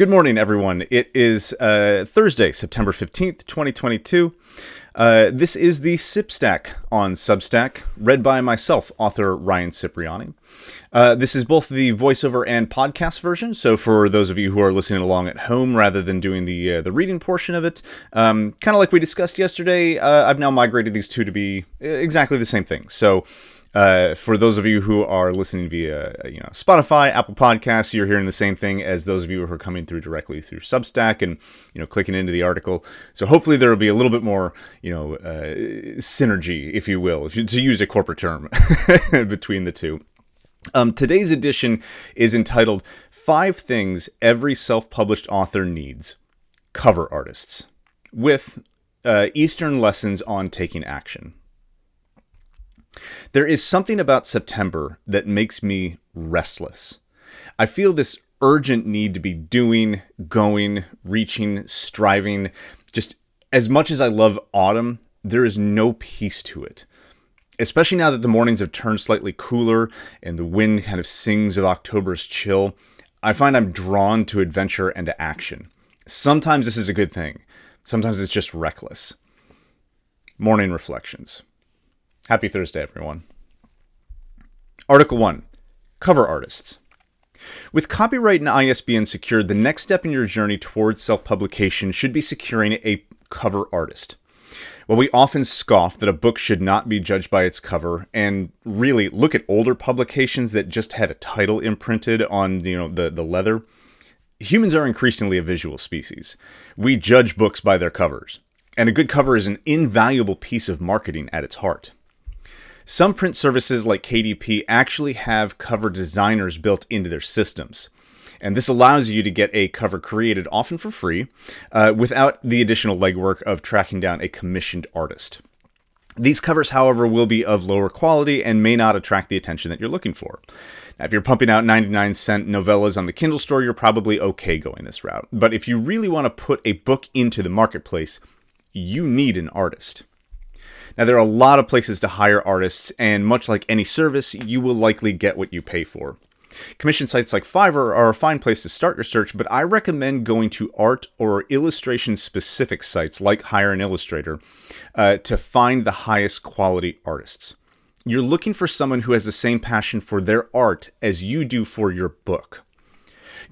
Good morning, everyone. It is uh, Thursday, September 15th, 2022. Uh, this is the Sipstack on Substack, read by myself, author Ryan Cipriani. Uh, this is both the voiceover and podcast version. So, for those of you who are listening along at home rather than doing the uh, the reading portion of it, um, kind of like we discussed yesterday, uh, I've now migrated these two to be uh, exactly the same thing. So, uh, for those of you who are listening via you know Spotify, Apple Podcasts, you're hearing the same thing as those of you who are coming through directly through Substack and you know clicking into the article. So hopefully there will be a little bit more you know uh, synergy, if you will, if you, to use a corporate term, between the two. Um, today's edition is entitled Five Things Every Self Published Author Needs Cover Artists, with uh, Eastern Lessons on Taking Action. There is something about September that makes me restless. I feel this urgent need to be doing, going, reaching, striving. Just as much as I love autumn, there is no peace to it. Especially now that the mornings have turned slightly cooler and the wind kind of sings of October's chill, I find I'm drawn to adventure and to action. Sometimes this is a good thing, sometimes it's just reckless. Morning reflections. Happy Thursday, everyone. Article 1 Cover Artists. With copyright and ISBN secured, the next step in your journey towards self publication should be securing a cover artist. While we often scoff that a book should not be judged by its cover, and really look at older publications that just had a title imprinted on you know the, the leather, humans are increasingly a visual species. We judge books by their covers, and a good cover is an invaluable piece of marketing at its heart. Some print services like KDP actually have cover designers built into their systems. And this allows you to get a cover created, often for free, uh, without the additional legwork of tracking down a commissioned artist. These covers, however, will be of lower quality and may not attract the attention that you're looking for. Now, if you're pumping out 99 cent novellas on the Kindle store, you're probably okay going this route. But if you really want to put a book into the marketplace, you need an artist. Now, there are a lot of places to hire artists, and much like any service, you will likely get what you pay for. Commission sites like Fiverr are a fine place to start your search, but I recommend going to art or illustration specific sites like Hire an Illustrator uh, to find the highest quality artists. You're looking for someone who has the same passion for their art as you do for your book.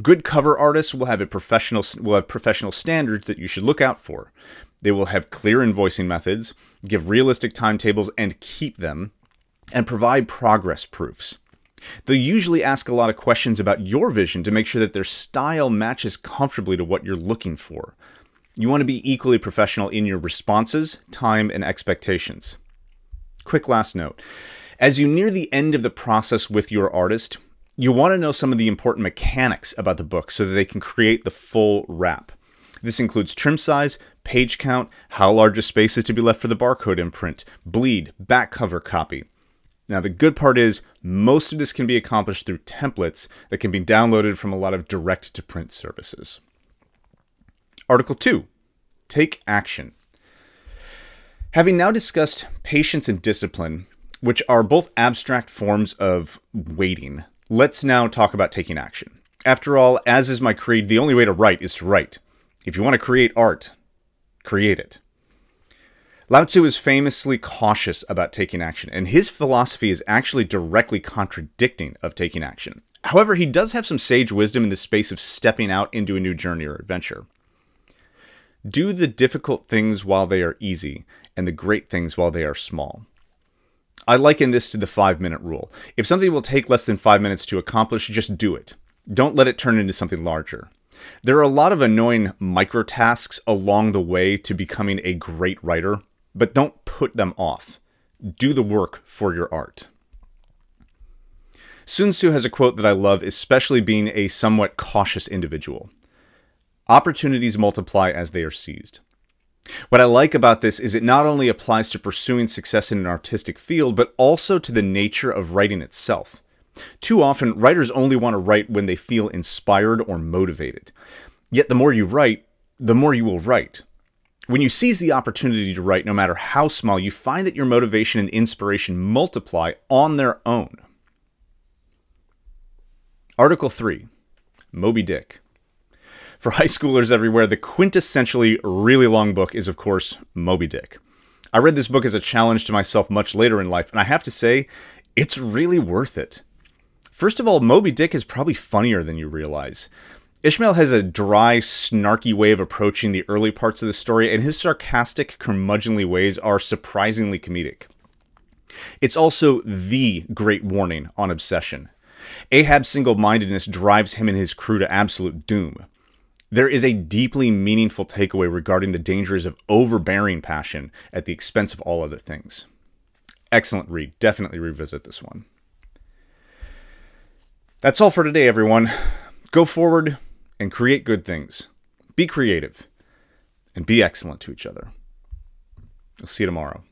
Good cover artists will have a professional will have professional standards that you should look out for. They will have clear invoicing methods, give realistic timetables and keep them, and provide progress proofs. They'll usually ask a lot of questions about your vision to make sure that their style matches comfortably to what you're looking for. You want to be equally professional in your responses, time, and expectations. Quick last note as you near the end of the process with your artist, you want to know some of the important mechanics about the book so that they can create the full wrap. This includes trim size, page count, how large a space is to be left for the barcode imprint, bleed, back cover copy. Now, the good part is most of this can be accomplished through templates that can be downloaded from a lot of direct to print services. Article 2 Take action. Having now discussed patience and discipline, which are both abstract forms of waiting, let's now talk about taking action. After all, as is my creed, the only way to write is to write. If you want to create art, create it. Lao Tzu is famously cautious about taking action, and his philosophy is actually directly contradicting of taking action. However, he does have some sage wisdom in the space of stepping out into a new journey or adventure. Do the difficult things while they are easy, and the great things while they are small. I liken this to the five minute rule. If something will take less than five minutes to accomplish, just do it. Don't let it turn into something larger. There are a lot of annoying micro tasks along the way to becoming a great writer, but don't put them off. Do the work for your art. Sun Tzu has a quote that I love, especially being a somewhat cautious individual Opportunities multiply as they are seized. What I like about this is it not only applies to pursuing success in an artistic field, but also to the nature of writing itself. Too often, writers only want to write when they feel inspired or motivated. Yet, the more you write, the more you will write. When you seize the opportunity to write, no matter how small, you find that your motivation and inspiration multiply on their own. Article 3 Moby Dick. For high schoolers everywhere, the quintessentially really long book is, of course, Moby Dick. I read this book as a challenge to myself much later in life, and I have to say, it's really worth it. First of all, Moby Dick is probably funnier than you realize. Ishmael has a dry, snarky way of approaching the early parts of the story, and his sarcastic, curmudgeonly ways are surprisingly comedic. It's also the great warning on obsession. Ahab's single mindedness drives him and his crew to absolute doom. There is a deeply meaningful takeaway regarding the dangers of overbearing passion at the expense of all other things. Excellent read. Definitely revisit this one. That's all for today, everyone. Go forward and create good things. Be creative and be excellent to each other. I'll see you tomorrow.